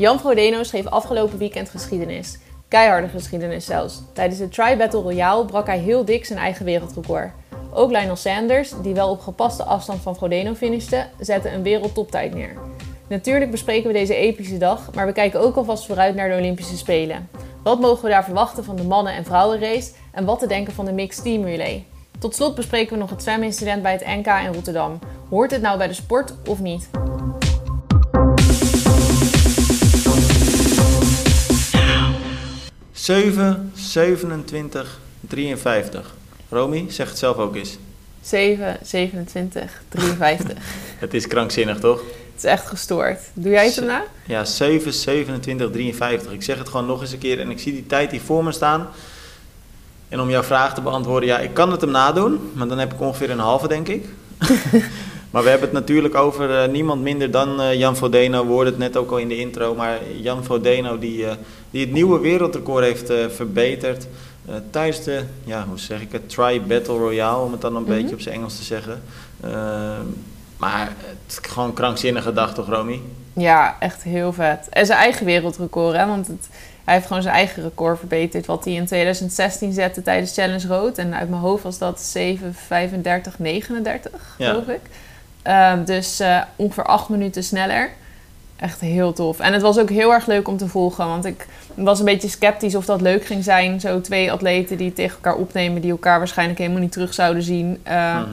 Jan Frodeno schreef afgelopen weekend geschiedenis. Keiharde geschiedenis zelfs. Tijdens de Tri Battle Royale brak hij heel dik zijn eigen wereldrecord. Ook Lionel Sanders, die wel op gepaste afstand van Frodeno finishte, zette een wereldtoptijd neer. Natuurlijk bespreken we deze epische dag, maar we kijken ook alvast vooruit naar de Olympische Spelen. Wat mogen we daar verwachten van de mannen- en vrouwenrace en wat te denken van de mixed team relay? Tot slot bespreken we nog het zwemincident bij het NK in Rotterdam. Hoort het nou bij de sport of niet? Zeven, 27, 53. Romy, zeg het zelf ook eens. 7, 27, 53. Het is krankzinnig, toch? het is echt gestoord. Doe jij het erna? Ja, 7, 27, 53. Ik zeg het gewoon nog eens een keer en ik zie die tijd hier voor me staan. En om jouw vraag te beantwoorden, ja, ik kan het hem nadoen, maar dan heb ik ongeveer een halve, denk ik. maar we hebben het natuurlijk over eh, niemand minder dan eh, Jan Fodeno. We hoorden het net ook al in de intro, maar Jan Fodeno die, eh, die het nieuwe wereldrecord heeft verbeterd. eh, tijdens de, ja, hoe zeg ik het, Tri Battle Royale, om het dan een Mhm. beetje op zijn Engels te zeggen. Maar het is gewoon een krankzinnige dag toch, Romy? Ja, echt heel vet. En zijn eigen wereldrecord, hè? Want het, hij heeft gewoon zijn eigen record verbeterd. Wat hij in 2016 zette tijdens Challenge Road. En uit mijn hoofd was dat 7, 35, 39, Ja. geloof ik. Ehm, dus eh, ongeveer acht minuten sneller. Echt heel tof. En het was ook heel erg leuk om te volgen. Want ik was een beetje sceptisch of dat leuk ging zijn. Zo twee atleten die tegen elkaar opnemen... die elkaar waarschijnlijk helemaal niet terug zouden zien. Eh, Mhm.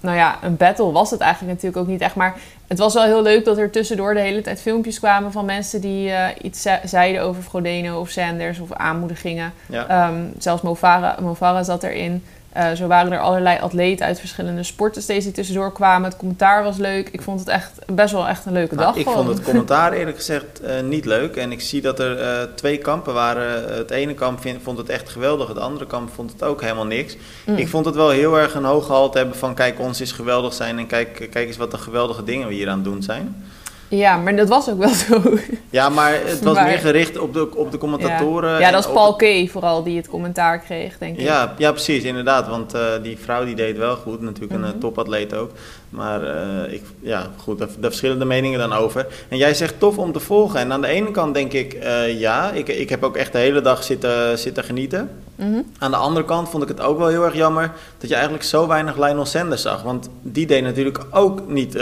nou ja, een battle was het eigenlijk natuurlijk ook niet echt. Maar het was wel heel leuk dat er tussendoor de hele tijd filmpjes kwamen van mensen die eh, iets ze- zeiden over Frodeno of Sanders of aanmoedigingen. Ja. Ehm, zelfs Movara, Movara zat erin. Eh, zo waren er allerlei atleten uit verschillende sporten steeds die tussendoor kwamen. Het commentaar was leuk. Ik vond het echt best wel echt een leuke Nou, dag. ik gewoon. vond het commentaar eerlijk gezegd eh, niet leuk. En ik zie dat er eh, twee kampen waren. Het ene kamp vind- vond het echt geweldig. Het andere kamp vond het ook helemaal niks. Mm. Ik vond het wel heel erg een hoog gehalte hebben van... kijk, ons is geweldig zijn en kijk, kijk eens wat de geweldige dingen we hier aan het doen zijn. Ja, maar dat was ook wel zo. Ja, maar het was Maar- meer gericht op de, op de commentatoren. ja, dat is op- Paul Kay vooral die het commentaar kreeg, denk ik. Ja, ja, precies, inderdaad. Want eh, die vrouw die deed wel goed, natuurlijk een eh, Mhm. topatleet ook. Maar eh, ik, ja, goed, daar, daar verschillen de meningen dan over. En jij zegt tof om te volgen. En aan de ene kant denk ik, ja, ik, ik heb ook echt de hele dag zitten, zitten genieten. Mhm. Aan de andere kant vond ik het ook wel heel erg jammer dat je eigenlijk zo weinig Lionel Sanders zag. Want die deed natuurlijk ook niet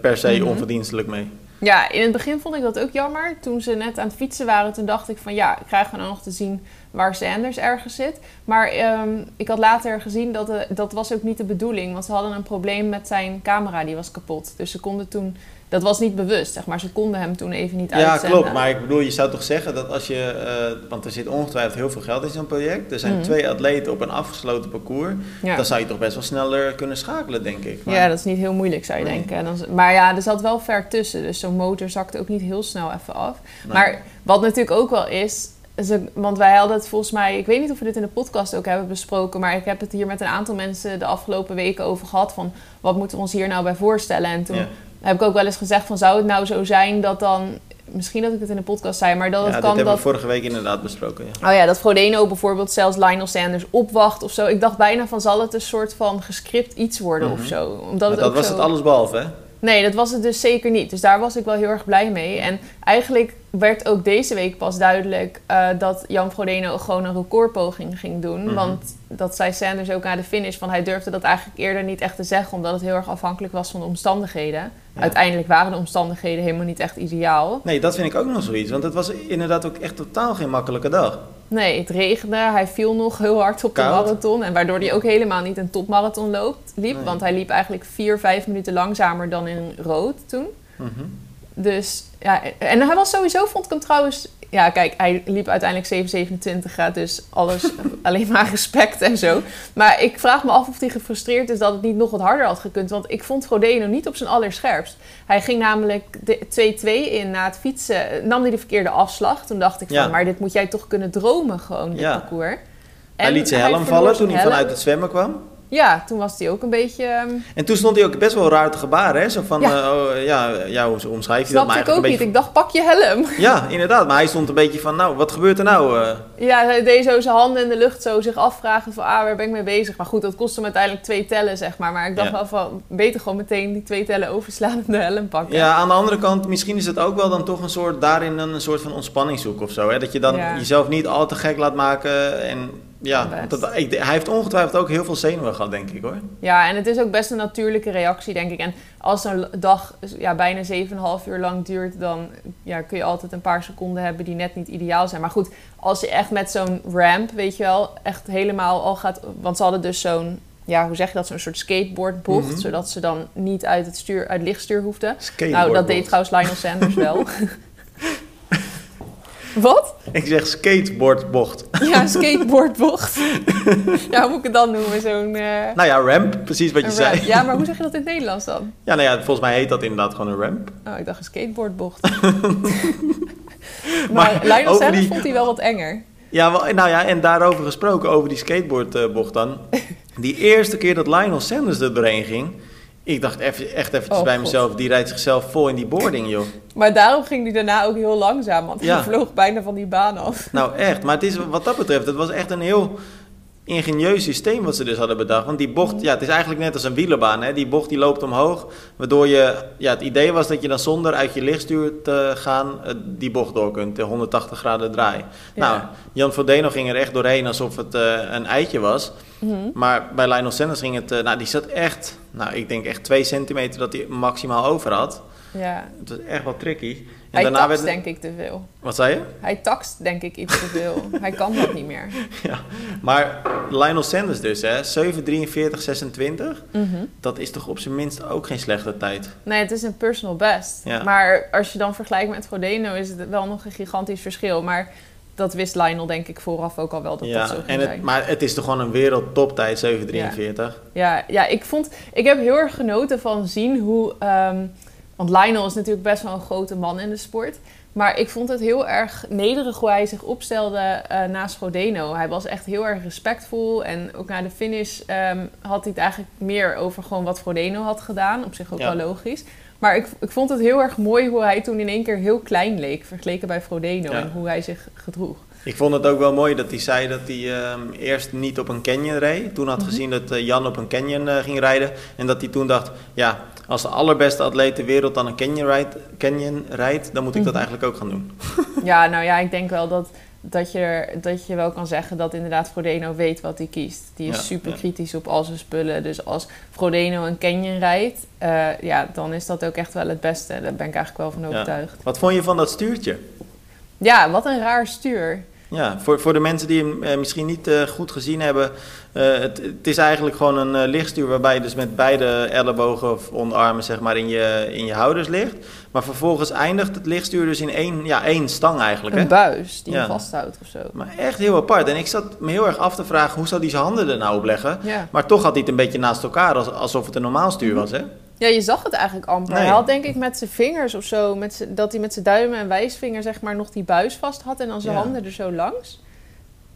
per se Mhm. onverdienstelijk mee. Ja, in het begin vond ik dat ook jammer. Toen ze net aan het fietsen waren, toen dacht ik van ja, ik krijg gewoon nog te zien waar Sanders ergens zit. Maar ehm, ik had later gezien dat de, dat was ook niet de bedoeling. Want ze hadden een probleem met zijn camera, die was kapot. Dus ze konden toen, dat was niet bewust zeg maar, ze konden hem toen even niet Ja, uitzenden. klopt. Maar ik bedoel, je zou toch zeggen dat als je... eh, want er zit ongetwijfeld heel veel geld in zo'n project. Er zijn Mhm. twee atleten op een afgesloten parcours. Ja. Dan zou je toch best wel sneller kunnen schakelen, denk ik. Maar- Ja, dat is niet heel moeilijk, zou je Nee. denken. En dan, maar ja, er zat wel ver tussen. Dus zo'n motor zakte ook niet heel snel even af. Nee. Maar wat natuurlijk ook wel is, want wij hadden het volgens mij, ik weet niet of we dit in de podcast ook hebben besproken, maar ik heb het hier met een aantal mensen de afgelopen weken over gehad van wat moeten we ons hier nou bij voorstellen? En toen Ja. Heb ik ook wel eens gezegd van zou het nou zo zijn dat dan, misschien dat ik het in de podcast zei, maar dat het kan hebben dat we vorige week inderdaad besproken. Ja. Oh ja, dat Frodeno bijvoorbeeld zelfs Lionel Sanders opwacht of zo. Ik dacht bijna van zal het een soort van gescript iets worden Mhm. of zo. Omdat Maar het dat ook was zo... het alles behalve, hè? Nee, dat was het dus zeker niet. Dus daar was ik wel heel erg blij mee. En eigenlijk werd ook deze week pas duidelijk eh, dat Jan Frodeno gewoon een recordpoging ging doen. Mhm. Want dat zei Sanders ook na de finish. Van hij durfde dat eigenlijk eerder niet echt te zeggen, omdat het heel erg afhankelijk was van de omstandigheden. Ja. Uiteindelijk waren de omstandigheden helemaal niet echt ideaal. Nee, dat vind ik ook nog zoiets. Want het was inderdaad ook echt totaal geen makkelijke dag. Nee, het regende. Hij viel nog heel hard op de marathon. En waardoor hij ook helemaal niet een topmarathon loopt, liep. Nee. Want hij liep eigenlijk vier, vijf minuten langzamer dan in rood toen. Mhm. Dus ja, en hij was sowieso, vond ik hem trouwens. Ja, kijk, hij liep uiteindelijk 7,27 gaat, dus alles alleen maar respect en zo. Maar ik vraag me af of hij gefrustreerd is dat het niet nog wat harder had gekund. Want ik vond Frodeno niet op zijn allerscherpst. Hij ging namelijk de 2-2 in na het fietsen, eh, nam hij de verkeerde afslag. Toen dacht ik van, maar dit moet jij toch kunnen dromen gewoon, dit Ja. parcours. hij liet zijn helm vallen toen hij vanuit het zwemmen kwam. Ja, toen was hij ook een beetje... ehm, En toen stond hij ook best wel raar te gebaren, hè? Zo van, Ja. oh, ja, ja hoe omschrijf je dat? snapte ik ook een niet. beetje Ik dacht, pak je helm. Ja, inderdaad. Maar hij stond een beetje van, nou, wat gebeurt er nou? eh? Ja, hij deed zo zijn handen in de lucht zo zich afvragen van, ah, waar ben ik mee bezig? Maar goed, dat kostte hem uiteindelijk twee tellen, zeg maar. Maar ik dacht Ja. wel van, beter gewoon meteen die twee tellen overslaan en de helm pakken. Ja, aan de andere kant, misschien is het ook wel dan toch een soort, daarin een, een soort van ontspanning zoeken of zo. Hè? Dat je dan Ja. jezelf niet al te gek laat maken. En ja, Best. dat, ik, hij heeft ongetwijfeld ook heel veel zenuwen gehad, denk ik hoor. Ja, en het is ook best een natuurlijke reactie, denk ik. En als een dag ja, bijna 7,5 uur lang duurt, dan ja, kun je altijd een paar seconden hebben die net niet ideaal zijn. Maar goed, als je echt met zo'n ramp, weet je wel, echt helemaal al gaat... Want ze hadden dus zo'n, ja, hoe zeg je dat, zo'n soort skateboardbocht, Mhm. zodat ze dan niet uit het, stuur, uit het lichtstuur hoefden. Nou, dat deed trouwens Lionel Sanders wel. Wat? Ik zeg skateboardbocht. Ja, skateboardbocht. ja, hoe moet ik het dan noemen? Zo'n... eh, Nou ja, ramp, precies wat je zei. Ja, maar hoe zeg je dat in het Nederlands dan? Ja, nou ja, volgens mij heet dat inderdaad gewoon een ramp. Oh, ik dacht een skateboardbocht. maar Maar Lionel Sanders die- vond hij wel wat enger. Ja, wel, nou ja, en daarover gesproken, over die skateboardbocht dan. Die eerste keer dat Lionel Sanders er doorheen ging... Ik dacht even, echt eventjes Oh, bij God. mezelf, die rijdt zichzelf vol in die boarding, joh. Maar daarom ging hij daarna ook heel langzaam, want hij Ja. vloog bijna van die baan af. Nou, echt. Maar het is, wat dat betreft, het was echt een heel ingenieus systeem wat ze dus hadden bedacht. Want die bocht, ja, het is eigenlijk net als een wielerbaan. Hè? Die bocht die loopt omhoog, waardoor je... Ja, het idee was dat je dan zonder uit je lichtstuur te gaan eh, die bocht door kunt. De 180 graden draai. Ja. Nou, Jan Frodeno ging er echt doorheen alsof het eh, een eitje was. Mhm. Maar bij Lionel Sanders ging het... eh, nou, die zat echt... Nou, ik denk echt twee centimeter dat hij maximaal over had. Ja. Het was echt wel tricky. En Hij daarna taxt werd... denk ik te veel. Wat zei je? Hij taxt denk ik iets te veel. hij kan dat niet meer. Ja, maar Lionel Sanders dus, hè, 7.43, 26. Mhm. Dat is toch op zijn minst ook geen slechte tijd. Nee, het is een personal best. Ja. Maar als je dan vergelijkt met Frodeno is het wel nog een gigantisch verschil. Maar dat wist Lionel denk ik vooraf ook al wel dat ja, dat zo ging en zijn. het, maar het is toch gewoon een wereldtoptijd, 7.43. Ja, ja, ik vond... Ik heb heel erg genoten van zien hoe... ehm, want Lionel is natuurlijk best wel een grote man in de sport. Maar ik vond het heel erg nederig hoe hij zich opstelde eh, naast Frodeno. Hij was echt heel erg respectvol. En ook na de finish ehm, had hij het eigenlijk meer over gewoon wat Frodeno had gedaan. Op zich ook Ja. wel logisch. Maar ik, ik vond het heel erg mooi hoe hij toen in één keer heel klein leek. Vergeleken bij Frodeno Ja. en hoe hij zich gedroeg. Ik vond het ook wel mooi dat hij zei dat hij ehm, eerst niet op een canyon reed. Toen had Mhm. gezien dat eh, Jan op een canyon eh, ging rijden. En dat hij toen dacht, ja, als de allerbeste atleet ter wereld dan een canyon rijdt, canyon rijdt dan moet ik dat Mhm. eigenlijk ook gaan doen. Ja, nou ja, ik denk wel dat, dat, je, er- dat je wel kan zeggen dat inderdaad Frodeno weet wat hij kiest. Die is Ja, super ja. kritisch op al zijn spullen. Dus als Frodeno een canyon rijdt, eh, ja, dan is dat ook echt wel het beste. Daar ben ik eigenlijk wel van Ja. overtuigd. Wat vond je van dat stuurtje? Ja, wat een raar stuur. Ja, voor, voor de mensen die hem eh, misschien niet eh, goed gezien hebben. eh, het, het is eigenlijk gewoon een lichtstuur waarbij je dus met beide ellebogen of onderarmen zeg maar in je, in je houders ligt. Maar vervolgens eindigt het lichtstuur dus in één, ja, één stang eigenlijk. Hè? Een buis die Ja. hem vasthoudt of zo. Maar echt heel apart. En ik zat me heel erg af te vragen hoe zou hij zijn handen er nou op leggen. Ja. Maar toch had hij het een beetje naast elkaar als, alsof het een normaal stuur was. Hè? Ja, je zag het eigenlijk amper. Nee. Hij had denk ik met zijn vingers of zo, met dat hij met zijn duimen en wijsvinger zeg maar nog die buis vast had en dan zijn Ja. handen er zo langs.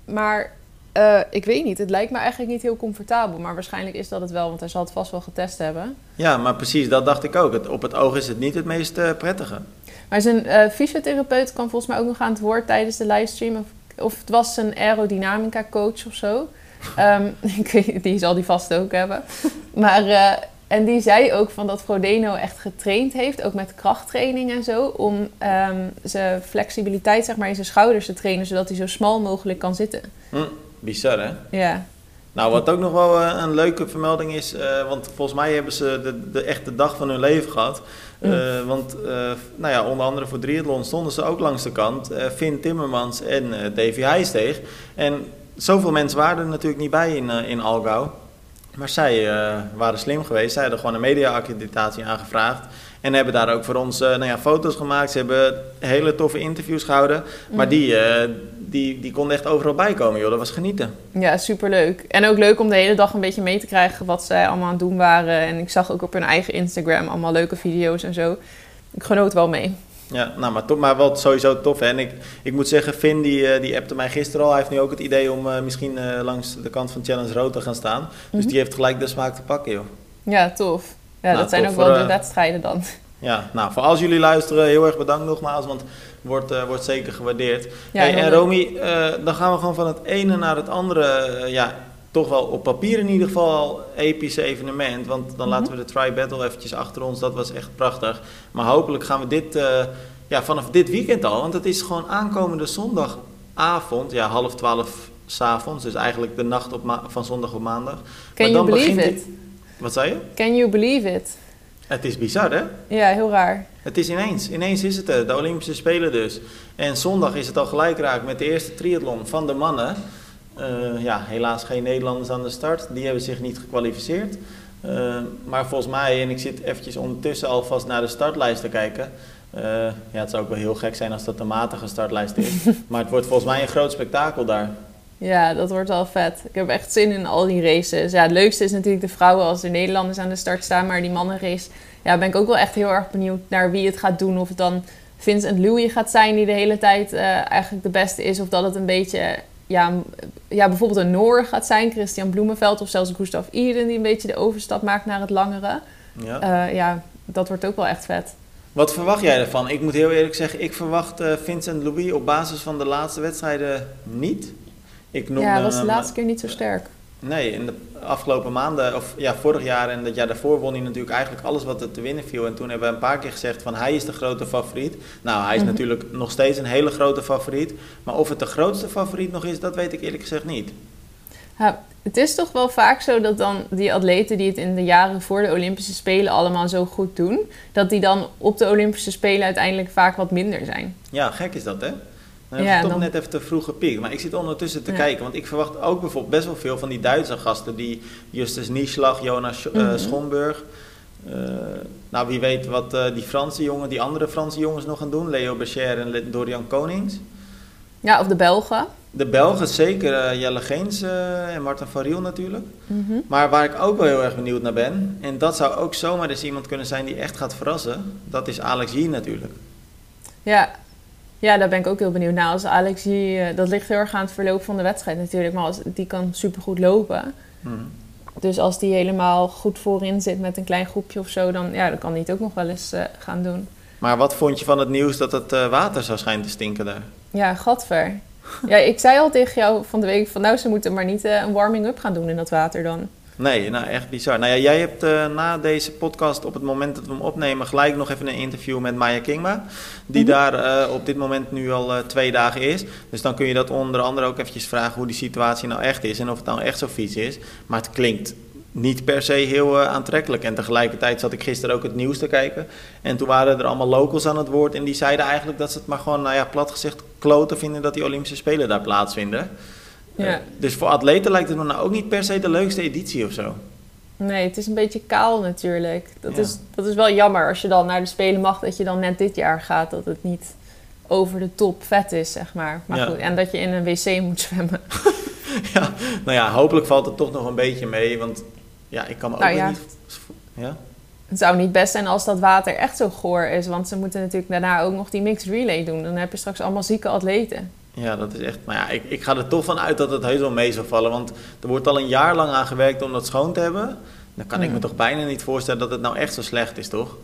Maar eh, ik weet niet, het lijkt me eigenlijk niet heel comfortabel. Maar waarschijnlijk is dat het wel, want hij zal het vast wel getest hebben. Ja, maar precies, dat dacht ik ook. Het, op het oog is het niet het meest eh, prettige. Maar zijn eh, fysiotherapeut kwam volgens mij ook nog aan het woord tijdens de livestream. Of, of het was een aerodynamica coach of zo. Weet, die zal die vast ook hebben. Maar, en die zei ook van dat Frodeno echt getraind heeft, ook met krachttraining en zo, om ehm, zijn flexibiliteit zeg maar, in zijn schouders te trainen, zodat hij zo smal mogelijk kan zitten. Hm, bizar hè? Ja, Nou, wat ook nog wel eh, een leuke vermelding is, eh, want volgens mij hebben ze de, de echte dag van hun leven gehad. Eh, Mm. Want eh, nou ja, onder andere voor triathlon stonden ze ook langs de kant. Eh Finn Timmermans en eh, Davy Heijsteeg. En zoveel mensen waren er natuurlijk niet bij in, eh, in Algau. Maar zij eh, waren slim geweest. Zij hadden gewoon een media-accreditatie aangevraagd. En hebben daar ook voor ons eh, nou ja, foto's gemaakt. Ze hebben hele toffe interviews gehouden. Maar Mhm. die, eh, die, die konden echt overal bij komen, joh. Dat was genieten. ja superleuk. En ook leuk om de hele dag een beetje mee te krijgen wat zij allemaal aan het doen waren. En ik zag ook op hun eigen Instagram allemaal leuke video's en zo. Ik genoot wel mee. Ja, nou, maar, top, maar wel sowieso tof. Hè? En ik, ik moet zeggen, Finn die, eh, die appte mij gisteren al. Hij heeft nu ook het idee om uh, misschien uh, langs de kant van Challenge Road te gaan staan. Mm -hmm. Dus die heeft gelijk de smaak te pakken, joh. Ja, tof. Ja, nou, dat zijn ook wel de wedstrijden dan. Ja, nou, voor als jullie luisteren, heel erg bedankt nogmaals, want wordt, uh, wordt zeker gewaardeerd. Ja, hey, en Romy, dan gaan we gewoon van het ene naar het andere. Ja, toch wel op papier in ieder geval episch evenement. Want dan mm -hmm. laten we de Tri Battle eventjes achter ons. Dat was echt prachtig. Maar hopelijk gaan we dit, ja, vanaf dit weekend al. Want het is gewoon aankomende zondagavond. Ja, half twaalf s'avonds. Dus eigenlijk de nacht op van zondag op maandag. Can maar dan you believe it? Die... Wat zei je? Can you believe it? Het is bizar, hè? Ja, heel raar. Het is ineens. Ineens is het er. De Olympische Spelen dus. En zondag is het al gelijk raak met de eerste triathlon van de mannen. Uh, ja, helaas geen Nederlanders aan de start. Die hebben zich niet gekwalificeerd. Uh, maar volgens mij, en ik zit eventjes ondertussen alvast naar de startlijst te kijken. Uh, ja, het zou ook wel heel gek zijn als dat een matige startlijst is. maar het wordt volgens mij een groot spektakel daar. Ja, dat wordt wel vet. Ik heb echt zin in al die races. Ja, het leukste is natuurlijk de vrouwen als de Nederlanders aan de start staan. Maar die mannenrace, ja, ben ik ook wel echt heel erg benieuwd naar wie het gaat doen. Of het dan Vincent Louis gaat zijn die de hele tijd uh, eigenlijk de beste is. Of dat het een beetje, ja, ja bijvoorbeeld een Noor gaat zijn. Christian Bloemenveld of zelfs Gustav Iden die een beetje de overstap maakt naar het langere. Ja, uh, ja dat wordt ook wel echt vet. Wat verwacht jij ervan? Ik moet heel eerlijk zeggen, ik verwacht uh, Vincent Louis op basis van de laatste wedstrijden niet. Ik noemde, ja, was de laatste keer niet zo sterk. Nee, in de afgelopen maanden, of ja, vorig jaar en dat jaar daarvoor won hij natuurlijk eigenlijk alles wat er te winnen viel. En toen hebben we een paar keer gezegd van hij is de grote favoriet. Nou, hij is mm -hmm. natuurlijk nog steeds een hele grote favoriet. Maar of het de grootste favoriet nog is, dat weet ik eerlijk gezegd niet. Ja, het is toch wel vaak zo dat dan die atleten die het in de jaren voor de Olympische Spelen allemaal zo goed doen, dat die dan op de Olympische Spelen uiteindelijk vaak wat minder zijn. Ja, gek is dat hè? Nou, ja, toch dan... net even te vroeg gepiekt. Maar ik zit ondertussen te ja. kijken. Want ik verwacht ook bijvoorbeeld best wel veel van die Duitse gasten. Die Justus Nieschlag, Jonas mm -hmm. Schomburg. Uh, nou, wie weet wat uh, die Franse jongen, die andere Franse jongens nog gaan doen. Leo Becher en Dorian Konings. Ja, of de Belgen. De Belgen zeker. Jelle Geens en Martin van Riel natuurlijk. Mm -hmm. Maar waar ik ook wel heel erg benieuwd naar ben. En dat zou ook zomaar eens iemand kunnen zijn die echt gaat verrassen. Dat is Alex Yee natuurlijk. Ja, ja, daar ben ik ook heel benieuwd naar. Als Alex, die, uh, dat ligt heel erg aan het verloop van de wedstrijd natuurlijk. Maar als, die kan supergoed lopen. Mm. Dus als die helemaal goed voorin zit met een klein groepje of zo... dan, ja, dan kan hij het ook nog wel eens uh, gaan doen. Maar wat vond je van het nieuws dat het uh, water zou schijnen te stinken daar? Ja, gadver. ja, ik zei al tegen jou van de week van... nou, ze moeten maar niet een warming-up gaan doen in dat water dan. Nee, nou echt bizar. Nou ja, jij hebt uh, na deze podcast op het moment dat we hem opnemen gelijk nog even een interview met Maya Kingma. Die mm -hmm. daar uh, op dit moment nu al uh, twee dagen is. Dus dan kun je dat onder andere ook eventjes vragen hoe die situatie nou echt is. En of het nou echt zo vies is. Maar het klinkt niet per se heel aantrekkelijk. En tegelijkertijd zat ik gisteren ook het nieuws te kijken. En toen waren er allemaal locals aan het woord. En die zeiden eigenlijk dat ze het maar gewoon, nou ja, plat gezegd, kloten vinden dat die Olympische Spelen daar plaatsvinden. Ja. dus voor atleten lijkt het me nou ook niet per se de leukste editie of zo. Nee, het is een beetje kaal natuurlijk. Dat, ja. is, dat is wel jammer als je dan naar de Spelen mag, dat je dan net dit jaar gaat, dat het niet over de top vet is, zeg maar. maar ja. goed, en dat je in een wc moet zwemmen. ja, nou ja, hopelijk valt het toch nog een beetje mee, want ja, ik kan me ook nou, ja. niet... Ja? Het zou niet best zijn als dat water echt zo goor is, want ze moeten natuurlijk daarna ook nog die mixed relay doen. Dan heb je straks allemaal zieke atleten. Ja, dat is echt. Maar ja, ik, ik ga er toch van uit dat het heus wel mee zal vallen. Want er wordt al een jaar lang aan gewerkt om dat schoon te hebben. Dan kan mm. ik me toch bijna niet voorstellen dat het nou echt zo slecht is, toch?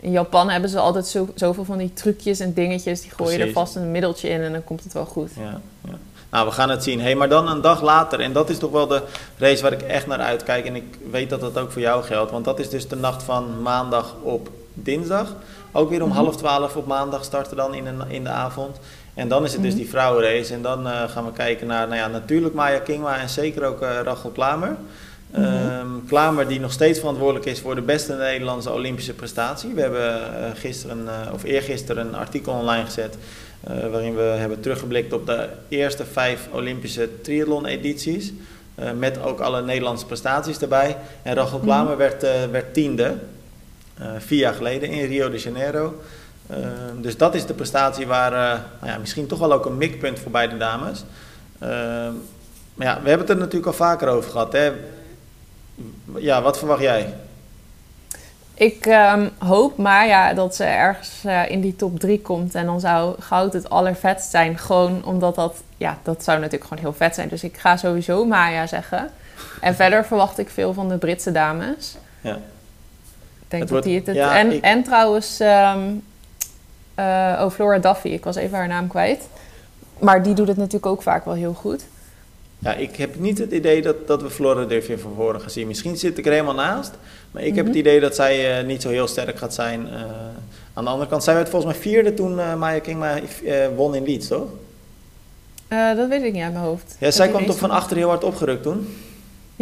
In Japan hebben ze altijd zo, zoveel van die trucjes en dingetjes. Die gooien er vast een middeltje in en dan komt het wel goed. Ja, ja. Nou, we gaan het zien. Hey, maar dan een dag later, en dat is toch wel de race waar ik echt naar uitkijk. En ik weet dat dat ook voor jou geldt. Want dat is dus de nacht van maandag op dinsdag. Ook weer om mm -hmm. half twaalf op maandag starten dan in, een, in de avond. En dan is het dus die vrouwenrace. En dan uh, gaan we kijken naar, nou ja, natuurlijk Maya Kingma en zeker ook uh, Rachel Klamer. Mm -hmm. um, Klamer die nog steeds verantwoordelijk is voor de beste Nederlandse Olympische prestatie. We hebben uh, gisteren, of eergisteren een artikel online gezet... waarin we hebben teruggeblikt op de eerste vijf Olympische triathlon-edities. met ook alle Nederlandse prestaties erbij. En Rachel Klamer mm -hmm. werd, werd tiende, vier jaar geleden in Rio de Janeiro... Uh, dus dat is de prestatie waar uh, nou ja, misschien toch wel ook een mikpunt voor beide dames. Maar ja, we hebben het er natuurlijk al vaker over gehad. Hè? Ja, wat verwacht jij? Ik ehm, hoop Maya dat ze ergens eh, in die top 3 komt. En dan zou goud het allervetst zijn. Gewoon omdat dat, ja, dat zou natuurlijk gewoon heel vet zijn. Dus ik ga sowieso Maya zeggen. En verder verwacht ik veel van de Britse dames. Ja. Denk dat die het... het- ja, en, ik- en trouwens, eh, oh, Flora Duffy. Ik was even haar naam kwijt. Maar die doet het natuurlijk ook vaak wel heel goed. Ja, ik heb niet het idee dat, dat we Flora weer van voren gaan zien. Misschien zit ik er helemaal naast. Maar ik heb Mhm. het idee dat zij eh, niet zo heel sterk gaat zijn. eh, aan de andere kant, zij werd volgens mij vierde toen eh Maya King eh, won in Leeds, toch? Dat weet ik niet uit mijn hoofd. Ja, Dat zij kwam toch van achter heel hard opgerukt toen?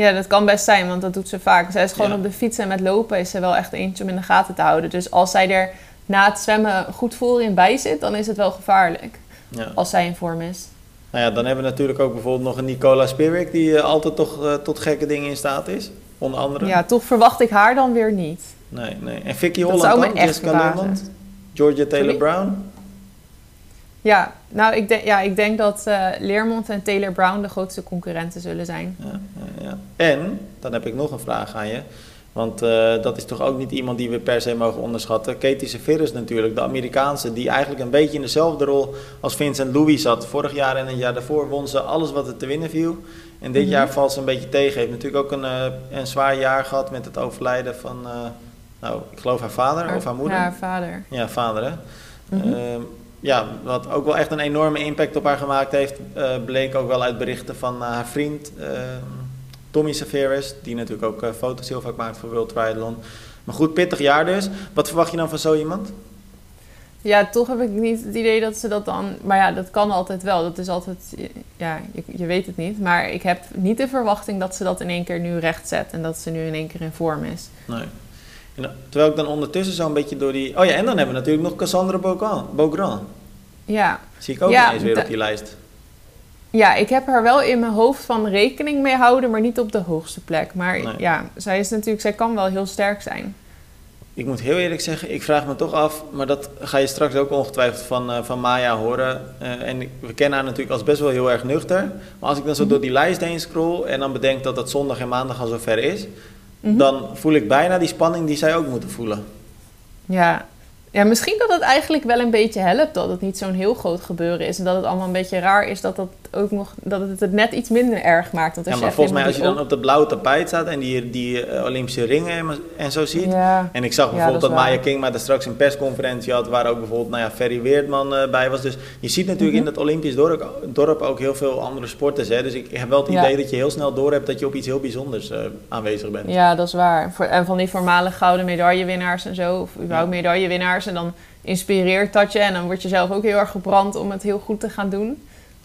Ja, dat kan best zijn, want dat doet ze vaak. Zij is gewoon Ja. op de fiets en met lopen is ze wel echt eentje om in de gaten te houden. Dus als zij er na het zwemmen goed voorin bij zit, dan is het wel gevaarlijk. Ja. Als zij in vorm is. Nou ja, dan hebben we natuurlijk ook bijvoorbeeld nog een Nicola Spirik... die eh, altijd toch eh, tot gekke dingen in staat is. Onder andere. Ja, toch verwacht ik haar dan weer niet. Nee, nee. En Vicky Dat Holland zou me dan? echt Jessica? Georgia Sorry? Taylor-Brown? Ja, nou, ik denk, ja, ik denk dat eh Leermond en Taylor Brown de grootste concurrenten zullen zijn. Ja, ja, ja. En, dan heb ik nog een vraag aan je. Want eh, dat is toch ook niet iemand die we per se mogen onderschatten. Katie Severus natuurlijk, de Amerikaanse, die eigenlijk een beetje in dezelfde rol als Vincent Louis zat. Vorig jaar en het jaar daarvoor won ze alles wat er te winnen viel. En dit Mhm. jaar valt ze een beetje tegen. Heeft natuurlijk ook een, eh, een zwaar jaar gehad met het overlijden van, nou, ik geloof haar vader of haar moeder. Ja, haar vader. Ja, vader hè. Mhm. Ehm, ja, wat ook wel echt een enorme impact op haar gemaakt heeft, eh, bleek ook wel uit berichten van eh, haar vriend ehm, Tommy Severus, die natuurlijk ook eh, foto's heel vaak maakt voor World Triathlon. Maar goed, pittig jaar dus. Wat verwacht je dan van zo iemand? Ja, toch heb ik niet het idee dat ze dat dan... Maar ja, dat kan altijd wel. Dat is altijd... Ja, je, je weet het niet. Maar ik heb niet de verwachting dat ze dat in één keer nu recht zet. En dat ze nu in één keer in vorm is. Nee. En, terwijl ik dan ondertussen zo'n beetje door die... Oh ja, en dan hebben we natuurlijk nog Cassandra Beaugrand. Beaugrand. Ja, Zie ik ook Ja, ineens weer op die lijst. Ja, ik heb haar wel in mijn hoofd van rekening mee houden, maar niet op de hoogste plek. Maar Nee. ja, zij is natuurlijk, zij kan wel heel sterk zijn. Ik moet heel eerlijk zeggen, ik vraag me toch af, maar dat ga je straks ook ongetwijfeld van, eh, van Maya horen. Eh, en we kennen haar natuurlijk als best wel heel erg nuchter. Maar als ik dan zo door die lijst heen scroll en dan bedenk dat het zondag en maandag al zover is, Mhm. dan voel ik bijna die spanning die zij ook moeten voelen. Ja. ja, misschien dat het eigenlijk wel een beetje helpt dat het niet zo'n heel groot gebeuren is. En dat het allemaal een beetje raar is dat, dat, ook nog, dat het het net iets minder erg maakt. Want Ja, maar volgens mij als je dan op het blauwe tapijt staat en die, die eh, Olympische ringen en, en zo ziet. Ja, En ik zag Ja, bijvoorbeeld dat dat. Maya King maar daar straks een persconferentie had, waar ook bijvoorbeeld nou ja, Ferry Weertman eh, bij was. Dus je ziet natuurlijk Mhm. in dat Olympisch dorp, dorp ook heel veel andere sporters. Hè? Dus ik heb wel het idee dat je heel snel door hebt dat je op iets heel bijzonders eh, aanwezig bent. ja, dat is waar. En van die voormalig gouden medaillewinnaars en zo, of überhaupt medaillewinnaars. En dan inspireert dat je en dan word je zelf ook heel erg gebrand om het heel goed te gaan doen.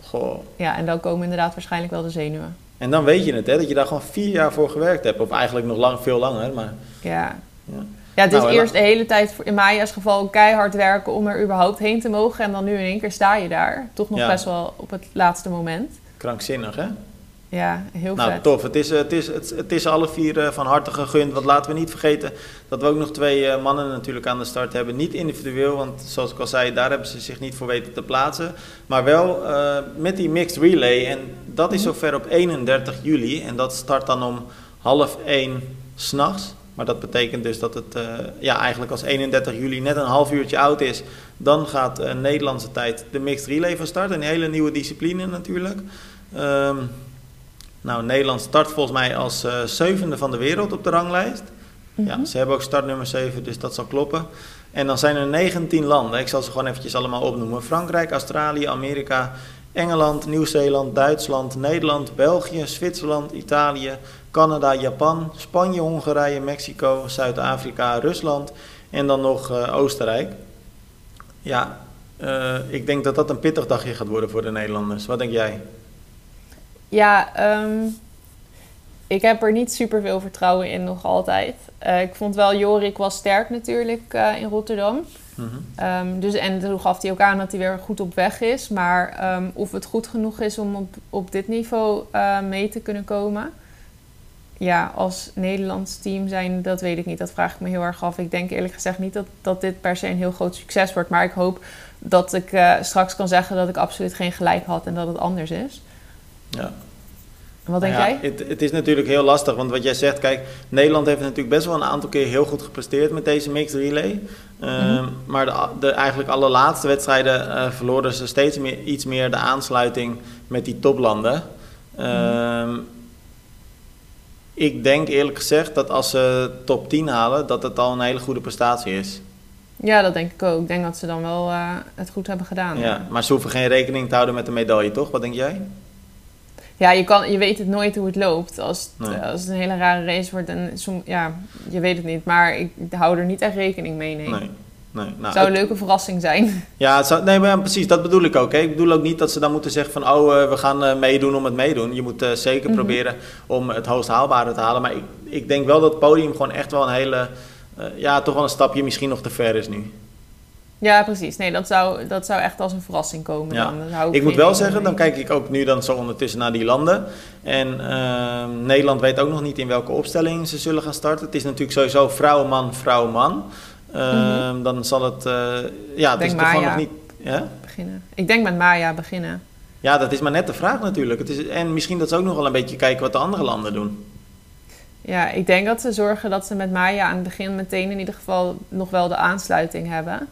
Goh. Ja, en dan komen inderdaad waarschijnlijk wel de zenuwen. En dan weet je het, hè, dat je daar gewoon vier jaar voor gewerkt hebt. Of eigenlijk nog lang, veel langer. Maar, Ja. ja. Ja, het is Nou, eerst de hele tijd in Maya's geval keihard werken om er überhaupt heen te mogen. En dan nu in één keer sta je daar. Toch nog Ja. best wel op het laatste moment. Krankzinnig, hè? Ja, heel Nou, vet. tof. Het is, eh, het, is, het, het is alle vier eh, van harte gegund. Want laten we niet vergeten dat we ook nog twee eh, mannen natuurlijk aan de start hebben. Niet individueel, want zoals ik al zei, daar hebben ze zich niet voor weten te plaatsen. Maar wel met die mixed relay. En dat is Mhm. zover op 31 juli. En dat start dan om half één s'nachts. Maar dat betekent dus dat het ja, eigenlijk als 31 juli net een half uurtje oud is. Dan gaat eh, Nederlandse tijd de mixed relay van start. Een hele nieuwe discipline natuurlijk. Ehm, nou, Nederland start volgens mij als eh, zevende van de wereld op de ranglijst. Ja, Mhm. ze hebben ook startnummer 7, dus dat zal kloppen. En dan zijn er 19 landen. Ik zal ze gewoon eventjes allemaal opnoemen. Frankrijk, Australië, Amerika, Engeland, Nieuw-Zeeland, Duitsland, Nederland, België, Zwitserland, Italië, Canada, Japan, Spanje, Hongarije, Mexico, Zuid-Afrika, Rusland en dan nog eh, Oostenrijk. Ja, eh, ik denk dat dat een pittig dagje gaat worden voor de Nederlanders. Wat denk jij? Ja, ehm, ik heb er niet super veel vertrouwen in nog altijd. Eh, ik vond wel Jorik was sterk natuurlijk eh, in Rotterdam. Mhm. Ehm, dus, en toen gaf hij ook aan dat hij weer goed op weg is. Maar ehm, of het goed genoeg is om op, op dit niveau eh, mee te kunnen komen. Ja, als Nederlands team zijn, dat weet ik niet. Dat vraag ik me heel erg af. Ik denk eerlijk gezegd niet dat, dat dit per se een heel groot succes wordt. Maar ik hoop dat ik straks kan zeggen dat ik absoluut geen gelijk had en dat het anders is. Ja. Wat denk Nou ja, jij? Het, het is natuurlijk heel lastig, want wat jij zegt, kijk, Nederland heeft natuurlijk best wel een aantal keer heel goed gepresteerd met deze mixed relay. Ehm, Mhm. Maar de, de eigenlijk allerlaatste wedstrijden eh, verloren ze steeds meer, iets meer de aansluiting met die toplanden. Ehm, Ik denk eerlijk gezegd dat als ze top 10 halen, dat het al een hele goede prestatie is. Ja, dat denk ik ook. Ik denk dat ze dan wel eh, het goed hebben gedaan. Ja, maar ze hoeven geen rekening te houden met de medaille, toch? Wat denk jij? Ja, je, kan, je weet het nooit hoe het loopt. Als het, Nee. als het een hele rare race wordt, en som, ja, je weet het niet. Maar ik hou er niet echt rekening mee, nee. Nee. nee. Nou, Zou een het- leuke verrassing zijn. Ja, zou, nee, maar ja, precies, dat bedoel ik ook. Hè. Ik bedoel ook niet dat ze dan moeten zeggen van... oh, eh, we gaan eh, meedoen om het meedoen. Je moet eh, zeker Mhm. proberen om het hoogst haalbare te halen. Maar ik, ik denk wel dat het podium gewoon echt wel een hele... eh, ja, toch wel een stapje misschien nog te ver is nu. Ja, precies. Nee, dat zou, dat zou echt als een verrassing komen. Ja. Dan. Hou Ik moet wel zeggen, dan kijk ik ook nu dan zo ondertussen naar die landen. En ehm, Nederland weet ook nog niet in welke opstelling ze zullen gaan starten. Het is natuurlijk sowieso vrouw-man, vrouw-man. Ehm, Dan zal het... eh, ja, het Denk is toch gewoon nog niet... Ja? beginnen. Ik denk met Maya beginnen. Ja, dat is maar net de vraag natuurlijk. Het is, en misschien dat ze ook nog wel een beetje kijken wat de andere landen doen. Ja, ik denk dat ze zorgen dat ze met Maya aan het begin meteen in ieder geval nog wel de aansluiting hebben.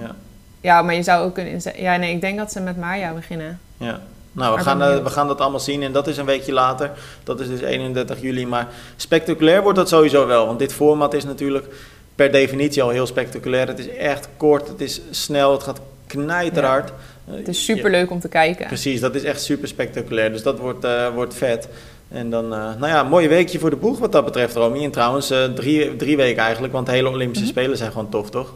Ja, Ja, maar je zou ook kunnen inzetten. Ja, nee, ik denk dat ze met Maya beginnen. ja. Nou, we gaan, eh, we gaan dat allemaal zien en dat is een weekje later. Dat is dus 31 juli. Maar spectaculair wordt dat sowieso wel. Want dit format is natuurlijk per definitie al heel spectaculair. Het is echt kort, het is snel, het gaat knijterhard. Eh, Het is super leuk om te kijken. Precies, dat is echt super spectaculair. Dus dat wordt, eh, wordt vet. En dan, eh, nou ja, een mooi weekje voor de boeg wat dat betreft, Romy. En trouwens, drie, drie weken eigenlijk, want de hele Olympische Mhm. Spelen zijn gewoon tof, toch?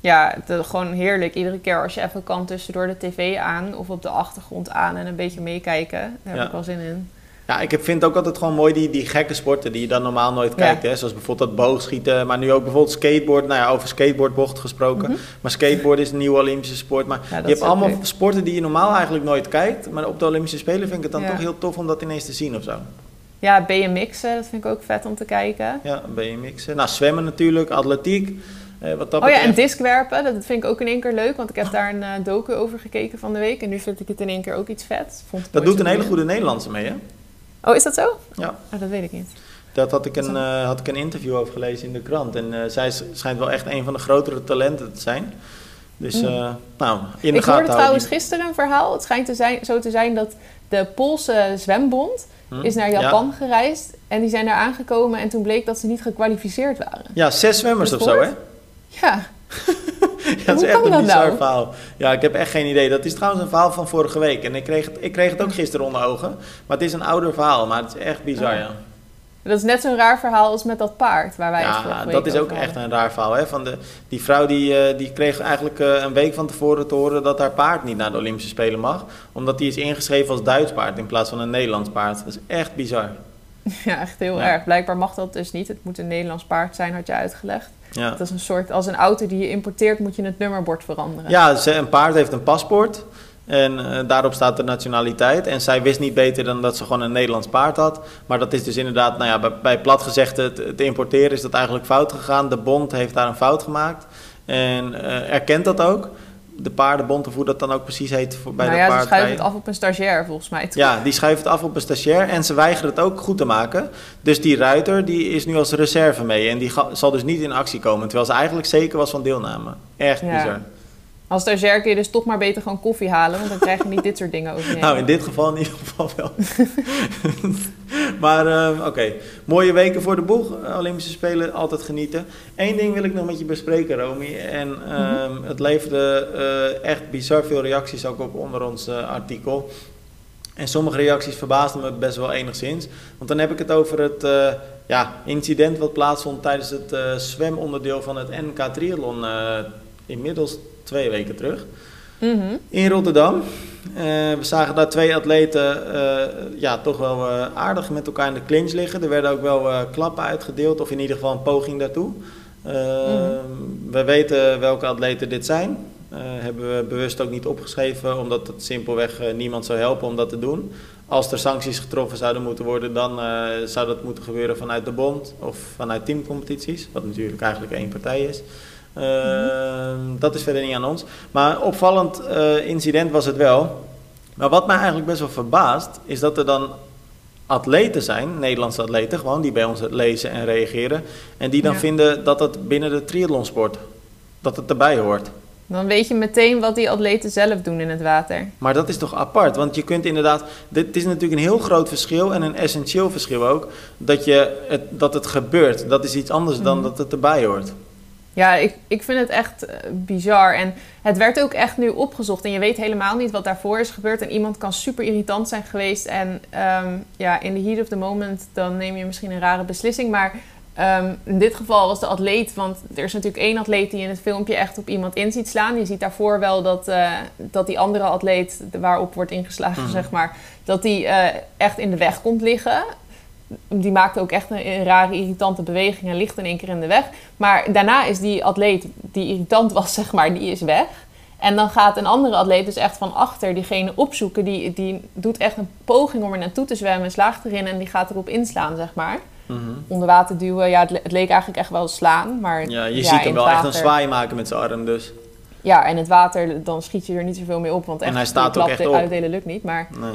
Ja, het, gewoon heerlijk. Iedere keer als je even kan tussendoor de tv aan of op de achtergrond aan en een beetje meekijken. Daar heb Ja. ik wel zin in. Ja, ik vind ook altijd gewoon mooi die, die gekke sporten die je dan normaal nooit Ja. kijkt. Hè? Zoals bijvoorbeeld dat boogschieten, maar nu ook bijvoorbeeld skateboard. Nou ja, over skateboardbocht gesproken. Mhm. Maar skateboard is een nieuwe Olympische sport. Maar Ja, je hebt allemaal leuk. sporten die je normaal eigenlijk nooit kijkt. Maar op de Olympische Spelen vind ik het dan Ja. toch heel tof om dat ineens te zien of zo. Ja, BMX'en, dat vind ik ook vet om te kijken. Ja, BMX'en. Nou, zwemmen natuurlijk, atletiek. Eh, wat dat Oh ja, en diskwerpen, dat vind ik ook in één keer leuk. Want ik heb daar een eh, docu over gekeken van de week. En nu vind ik het in één keer ook iets vet. Vond Dat doet een hele goede Nederlandse mee, hè? Oh, is dat zo? Ja. Oh, dat weet ik niet. Dat had ik een, eh, had ik een interview over gelezen in de krant. En zij schijnt wel echt een van de grotere talenten te zijn. Dus, Mm. nou, in de Ik hoorde trouwens gisteren een verhaal. Het schijnt te zijn, zo te zijn dat de Poolse zwembond Hm? is naar Ja. Japan gereisd. En die zijn daar aangekomen en toen bleek dat ze niet gekwalificeerd waren. Ja, zes zwemmers of Heb je zo, hè? Ja, Ja, dat is echt een bizar nou? verhaal. Ja, ik heb echt geen idee. Dat is trouwens een verhaal van vorige week. En ik kreeg het, ik kreeg het ook gisteren onder ogen. Maar het is een ouder verhaal, maar het is echt bizar, Oh. ja. dat is net zo'n raar verhaal als met dat paard waar wij het Ja, vorige week dat is ook echt een raar verhaal. Hè? Van de, die vrouw die, eh, die kreeg eigenlijk eh, een week van tevoren te horen dat haar paard niet naar de Olympische Spelen mag. Omdat die is ingeschreven als Duits paard in plaats van een Nederlands paard. Dat is echt bizar. Ja, echt heel Ja. erg. Blijkbaar mag dat dus niet. Het moet een Nederlands paard zijn, had je uitgelegd. Ja. Dat is een soort, als een auto die je importeert, moet je het nummerbord veranderen. Ja, een paard heeft een paspoort. En eh, daarop staat de nationaliteit. En zij wist niet beter dan dat ze gewoon een Nederlands paard had. Maar dat is dus inderdaad, nou ja, bij, bij plat gezegd, het, het importeren is dat eigenlijk fout gegaan. De bond heeft daar een fout gemaakt. En eh, erkent dat ook. De paardenbond, of hoe dat dan ook precies heet voor, bij nou de ja, ze paardrijden. schuiven het af op een stagiair volgens mij. toch? Ja, die schuift het af op een stagiair en ze weigeren het ook goed te maken. Dus die ruiter die is nu als reserve mee en die zal dus niet in actie komen. Terwijl ze eigenlijk zeker was van deelname. Echt Ja. bizar. Als stagiair kun je dus toch maar beter gewoon koffie halen, want dan krijg je niet dit soort dingen over. Nou, in dit geval in ieder geval wel. maar eh, oké, mooie weken voor de boeg. Olympische Spelen, altijd genieten. Eén ding wil ik nog met je bespreken, Romy. En ehm, het leverde eh, echt bizar veel reacties ook op onder ons eh, artikel. En sommige reacties verbaasden me best wel enigszins. Want dan heb ik het over het eh, ja, incident wat plaatsvond tijdens het eh, zwemonderdeel van het NK Triathlon. eh, inmiddels twee weken terug. Mhm. In Rotterdam. Eh, we zagen daar twee atleten eh, ja, toch wel eh, aardig met elkaar in de clinch liggen. Er werden ook wel klappen uitgedeeld, of in ieder geval een poging daartoe. Eh, We weten welke atleten dit zijn. Hebben we bewust ook niet opgeschreven, omdat het simpelweg niemand zou helpen om dat te doen. Als er sancties getroffen zouden moeten worden, dan zou dat moeten gebeuren vanuit de bond of vanuit teamcompetities, wat natuurlijk eigenlijk één partij is. Eh, Dat is verder niet aan ons. Maar opvallend eh, incident was het wel. Maar wat mij eigenlijk best wel verbaast, is dat er dan atleten zijn, Nederlandse atleten gewoon, die bij ons lezen en reageren. En die dan Ja. vinden dat het binnen de triathlonsport, dat het erbij hoort. Dan weet je meteen wat die atleten zelf doen in het water. Maar dat is toch apart? Want je kunt inderdaad. Dit het is natuurlijk een heel groot verschil en een essentieel verschil ook. Dat, je het, dat het gebeurt. Dat is iets anders dan Mhm. dat het erbij hoort. Ja, ik, ik vind het echt eh, bizar. En het werd ook echt nu opgezocht. En je weet helemaal niet wat daarvoor is gebeurd. En iemand kan super irritant zijn geweest. En ehm, ja, in the heat of the moment, dan neem je misschien een rare beslissing. Maar ehm, in dit geval was de atleet. Want er is natuurlijk één atleet die in het filmpje echt op iemand in ziet slaan. Je ziet daarvoor wel dat, eh, dat die andere atleet waarop wordt ingeslagen, Mhm. zeg maar. Dat die eh, echt in de weg komt liggen. Die maakte ook echt een, een rare, irritante beweging en ligt in één keer in de weg. Maar daarna is die atleet die irritant was, zeg maar, die is weg. En dan gaat een andere atleet dus echt van achter diegene opzoeken. Die, die doet echt een poging om er naartoe te zwemmen, slaagt erin en die gaat erop inslaan, zeg maar. Mhm. Onder water duwen, ja, het, le- het leek eigenlijk echt wel slaan. Maar Ja, je ja, ziet hem wel echt een zwaai maken met zijn arm dus. Ja, en het water, dan schiet je er niet zoveel mee op. Want En echt hij staat ook echt op. uitdelen lukt niet. Maar Nee.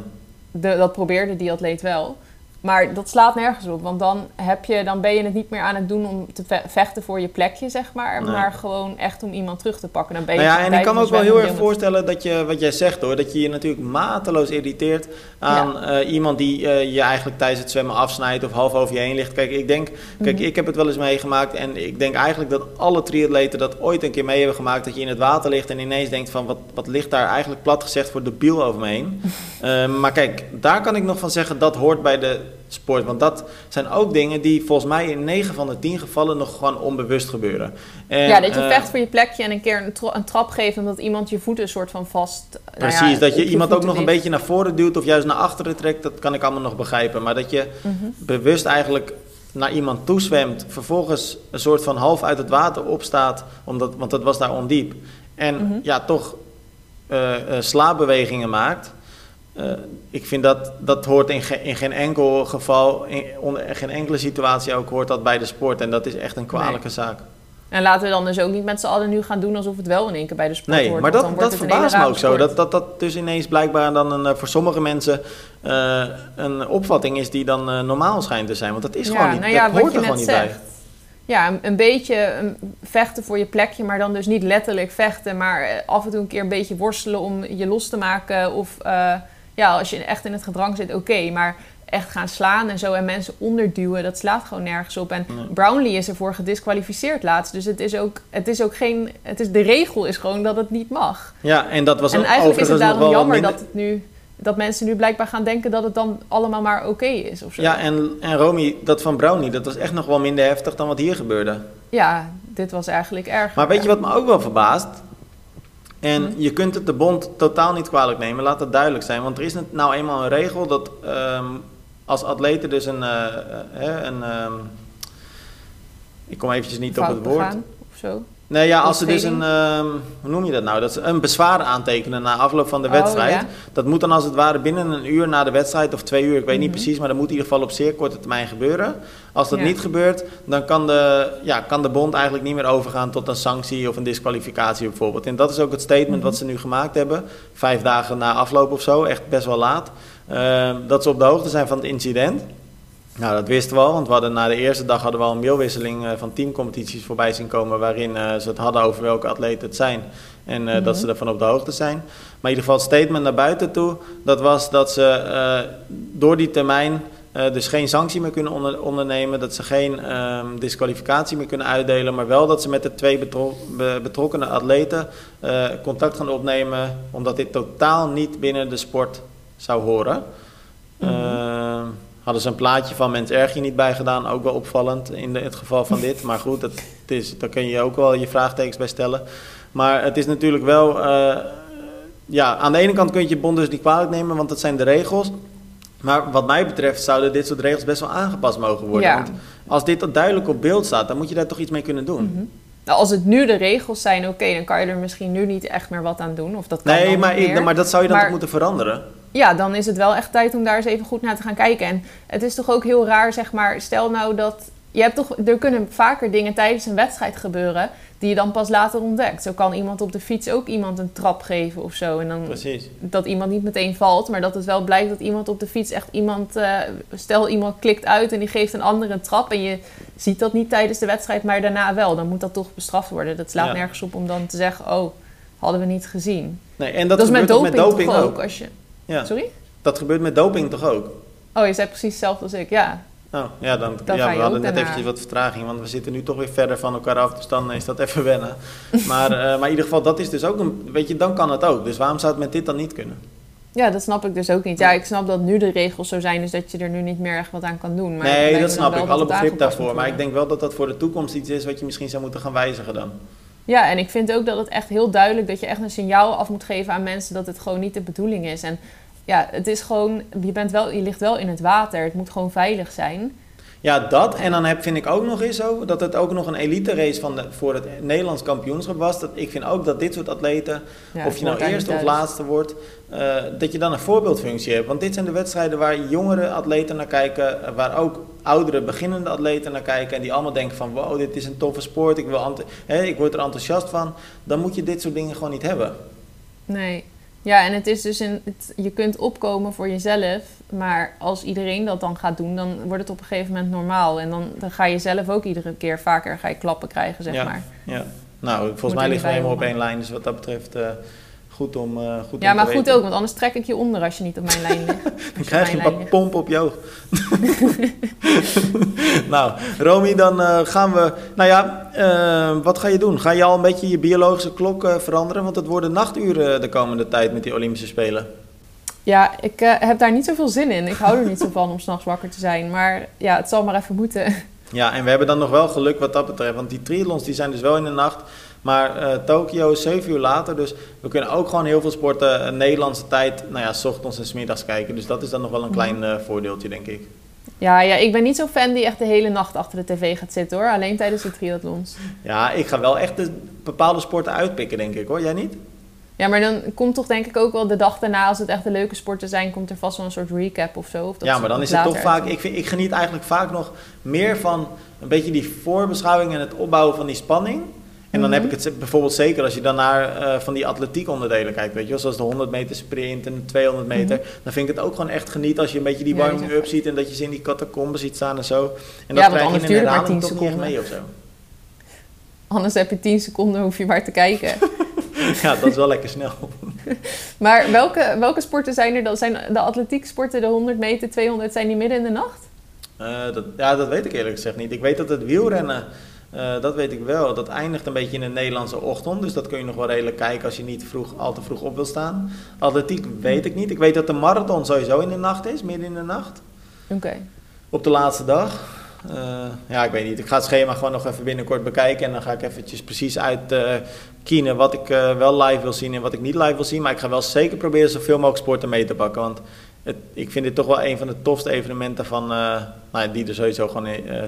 de, dat probeerde die atleet wel. Maar dat slaat nergens op. Want dan, heb je, dan ben je het niet meer aan het doen om te ve- vechten voor je plekje, zeg maar. Nee. Maar gewoon echt om iemand terug te pakken. Dan ben je Nou ja, zo'n en ik kan me ook wel heel erg voorstellen dat je, wat jij zegt hoor, dat je je natuurlijk mateloos irriteert aan eh, iemand die eh, je eigenlijk tijdens het zwemmen afsnijdt of half over je heen ligt. Kijk, ik denk, kijk, Mhm. ik heb het wel eens meegemaakt en ik denk eigenlijk dat alle triatleten dat ooit een keer mee hebben gemaakt, dat je in het water ligt en ineens denkt van wat, wat ligt daar eigenlijk plat gezegd voor de biel over me heen. Eh, maar kijk, daar kan ik nog van zeggen dat hoort bij de sport, want dat zijn ook dingen die volgens mij in 9 van de 10 gevallen nog gewoon onbewust gebeuren. En, ja, dat je eh, vecht voor je plekje en een keer een, tra- een trap geeft... omdat iemand je voeten een soort van vast... nou ja, Precies, dat je iemand ook nog een beetje naar voren duwt of juist naar achteren trekt, dat kan ik allemaal nog begrijpen. Maar dat je Mhm. bewust eigenlijk naar iemand toezwemt, vervolgens een soort van half uit het water opstaat, omdat, want dat was daar ondiep. En Mhm. ja, toch eh, slaapbewegingen maakt. Eh, ik vind dat dat hoort in, ge- in geen enkel geval, in, onder geen enkele situatie ook, hoort dat bij de sport. En dat is echt een kwalijke zaak. En laten we dan dus ook niet met z'n allen nu gaan doen... alsof het wel in één keer bij de sport Nee, hoort. maar dat, dat verbaast me ook zo. Dat, dat dat dus ineens blijkbaar dan een, eh, voor sommige mensen eh, een opvatting is die dan normaal schijnt te zijn. Want dat is Ja, gewoon niet, nou ja, dat hoort er gewoon niet zegt. bij. Ja, een, een beetje vechten voor je plekje, maar dan dus niet letterlijk vechten, maar af en toe een keer een beetje worstelen om je los te maken. Of ja, als je echt in het gedrang zit, oké, maar echt gaan slaan en zo en mensen onderduwen, dat slaat gewoon nergens op. En Nee. Brownlee is ervoor gedisqualificeerd laatst, dus het is ook, het is ook geen, het is, de regel is gewoon dat het niet mag. Ja, en dat was en ook eigenlijk is het daarom jammer minder- dat het nu, dat mensen nu blijkbaar gaan denken dat het dan allemaal maar oké is of zo. Ja, en, en Romy, dat van Brownie, dat was echt nog wel minder heftig dan wat hier gebeurde. Ja, dit was eigenlijk erg. Maar weet je wat me ook wel verbaast? En Hm. je kunt het de bond totaal niet kwalijk nemen, laat dat duidelijk zijn. Want er is nou eenmaal een regel dat ehm, als atleten dus een... eh, eh, een ehm, ik kom eventjes niet op het woord. begaan of zo. Nee, ja, als ze dus een, ehm, hoe noem je dat nou? Dat ze een bezwaar aantekenen na afloop van de Oh, wedstrijd. ja. Dat moet dan als het ware binnen een uur na de wedstrijd of twee uur, ik weet niet Mhm. precies, maar dat moet in ieder geval op zeer korte termijn gebeuren. Als dat Ja. niet gebeurt, dan kan de, ja, kan de bond eigenlijk niet meer overgaan tot een sanctie of een disqualificatie bijvoorbeeld. En dat is ook het statement Mhm. wat ze nu gemaakt hebben, vijf dagen na afloop of zo, echt best wel laat. Ehm, dat ze op de hoogte zijn van het incident. Nou, dat wisten we al, want we hadden na de eerste dag hadden we al een mailwisseling eh, van teamcompetities voorbij zien komen, waarin eh, ze het hadden over welke atleten het zijn en eh, dat Mhm. ze ervan op de hoogte zijn. Maar in ieder geval het statement naar buiten toe, dat was dat ze door die termijn dus geen sanctie meer kunnen onder- ondernemen, dat ze geen ehm, disqualificatie meer kunnen uitdelen, maar wel dat ze met de twee betro- be- betrokkenen atleten contact gaan opnemen, omdat dit totaal niet binnen de sport zou horen. Eh, hadden ze een plaatje van Mens Erg je niet bij gedaan, ook wel opvallend in de- het geval van dit. Maar goed, dat, het is, daar kun je ook wel je vraagtekens bij stellen. Maar het is natuurlijk wel, eh, ja, aan de ene kant kun je bond dus niet kwalijk nemen, want dat zijn de regels. Maar wat mij betreft zouden dit soort regels best wel aangepast mogen worden. Ja. Want als dit duidelijk op beeld staat, dan moet je daar toch iets mee kunnen doen. Mhm. Nou, als het nu de regels zijn, oké, dan kan je er misschien nu niet echt meer wat aan doen. Of dat kan Nee, maar, meer. maar dat zou je dan Maar- toch moeten veranderen? Ja, dan is het wel echt tijd om daar eens even goed naar te gaan kijken. En het is toch ook heel raar, zeg maar, stel nou dat je hebt toch, er kunnen vaker dingen tijdens een wedstrijd gebeuren die je dan pas later ontdekt. Zo kan iemand op de fiets ook iemand een trap geven of zo. En dan Precies. dat iemand niet meteen valt, maar dat het wel blijkt dat iemand op de fiets echt iemand. eh, stel iemand klikt uit en die geeft een ander een trap en je ziet dat niet tijdens de wedstrijd, maar daarna wel. Dan moet dat toch bestraft worden. Dat slaat Ja. nergens op om dan te zeggen: Oh, hadden we niet gezien. Nee, en dat, Dat, is met doping, met doping toch ook. ook. Als je... Ja, Sorry? dat gebeurt met doping toch ook? Oh, je zei precies hetzelfde als ik. Ja, Nou, ja, dan, Dan ja we hadden net daarna. eventjes wat vertraging, want we zitten nu toch weer verder van elkaar af, dus dan is dat even wennen. Maar, eh, maar in ieder geval, dat is dus ook een, weet je, dan kan het ook. Dus waarom zou het met dit dan niet kunnen? Ja, dat snap ik dus ook niet. Ja, ik snap dat nu de regels zo zijn, dus dat je er nu niet meer echt wat aan kan doen. Maar nee, dat snap ik, alle begrip daarvoor. Maar ik denk wel dat dat voor de toekomst iets is wat je misschien zou moeten gaan wijzigen dan. Ja, en ik vind ook dat het echt heel duidelijk dat je echt een signaal af moet geven aan mensen dat het gewoon niet de bedoeling is. En ja, het is gewoon, je, bent wel, je ligt wel in het water. Het moet gewoon veilig zijn. Ja, dat. En dan heb, vind ik ook nog eens zo dat het ook nog een elite race van de, voor het Nederlands kampioenschap was. Dat, ik vind ook dat dit soort atleten, Ja, of je nou eerste of laatste wordt, eh, dat je dan een voorbeeldfunctie hebt. Want dit zijn de wedstrijden waar jongere atleten naar kijken, eh, waar ook oudere beginnende atleten naar kijken. En die allemaal denken van wow, dit is een toffe sport, ik, wil hè, ik word er enthousiast van. Dan moet je dit soort dingen gewoon niet hebben. Nee. Ja, en het is dus een, het, je kunt opkomen voor jezelf, maar als iedereen dat dan gaat doen, dan wordt het op een gegeven moment normaal. En dan, dan ga je zelf ook iedere keer vaker ga je klappen krijgen, zeg Ja. maar. Ja. Nou, volgens Moet mij liggen we helemaal op één lijn. Dus wat dat betreft eh, goed om, eh goed Ja, om maar goed ook, want anders trek ik je onder als je niet op mijn lijn ligt. Dan krijg je een paar pomp op je oog. nou, Romy, dan eh, gaan we... Nou ja, eh, wat ga je doen? Ga je al een beetje je biologische klok veranderen? Want het worden nachturen de komende tijd met die Olympische Spelen. Ja, ik heb daar niet zoveel zin in. Ik hou er niet zo van om s'nachts wakker te zijn. Maar ja, het zal maar even moeten. Ja, en we hebben dan nog wel geluk wat dat betreft. Want die triathlons die zijn dus wel in de nacht. Maar eh Tokio is 7 uur later. Dus we kunnen ook gewoon heel veel sporten Nederlandse tijd... Nou ja, s ochtends en s middags kijken. Dus dat is dan nog wel een klein eh, voordeeltje, denk ik. Ja, ja, ik ben niet zo'n fan die echt de hele nacht achter de tv gaat zitten hoor. Alleen tijdens de triathlons. Ja, ik ga wel echt de bepaalde sporten uitpikken, denk ik hoor. Jij niet? Ja, maar dan komt toch denk ik ook wel de dag daarna, als het echt de leuke sporten zijn, komt er vast wel een soort recap of zo. Of dat ja, maar dan is het toch vaak. Ik, vind, ik geniet eigenlijk vaak nog meer van een beetje die voorbeschouwing en het opbouwen van die spanning. En dan Mhm. heb ik het z- bijvoorbeeld zeker als je dan naar eh, van die atletiek onderdelen kijkt, weet je wel, zoals de 100 meter sprint en de 200 meter. Dan vind ik het ook gewoon echt geniet als je een beetje die Mhm. Ja, warming-up ziet en dat je ze in die catacombes ziet staan en zo. En Ja, dat want krijg je anders in een het herhaling 10 toch niet echt seconden. mee of zo. Anders heb je 10 seconden, hoef je maar te kijken. Ja, dat is wel lekker snel. maar welke, welke sporten zijn er dan? Zijn de atletiek sporten, de 100 meter, 200, zijn die midden in de nacht? Eh, dat, ja, dat weet ik eerlijk gezegd niet. Ik weet dat het wielrennen, eh, dat weet ik wel, dat eindigt een beetje in de Nederlandse ochtend. Dus dat kun je nog wel redelijk kijken als je niet vroeg, al te vroeg op wil staan. Atletiek weet ik niet. Ik weet dat de marathon sowieso in de nacht is, midden in de nacht. Oké. Op de laatste dag. Eh, ja, ik weet niet. Ik ga het schema gewoon nog even binnenkort bekijken. En dan ga ik eventjes precies uit eh kiezen wat ik wel live wil zien en wat ik niet live wil zien. Maar ik ga wel zeker proberen zoveel mogelijk sporten mee te pakken. Want het, ik vind dit toch wel een van de tofste evenementen van, nou, ja, die er sowieso gewoon eh,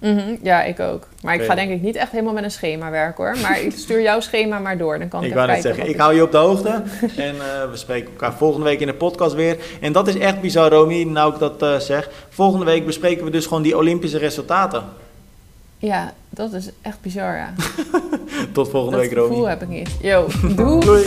Mhm, ja, ik ook. Maar ik ga denk ik niet echt helemaal met een schema werken hoor. Maar ik stuur jouw schema maar door. Dan kan ik, Ik wou net zeggen, ik hou je op de hoogte. en eh, we spreken elkaar volgende week in de podcast weer. En dat is echt bizar, Romy, nou ik dat eh, zeg. Volgende week bespreken we dus gewoon die Olympische resultaten. Ja, dat is echt bizar ja. Tot volgende dat week, Romy. gevoel heb ik niet. Yo, doei! Doei.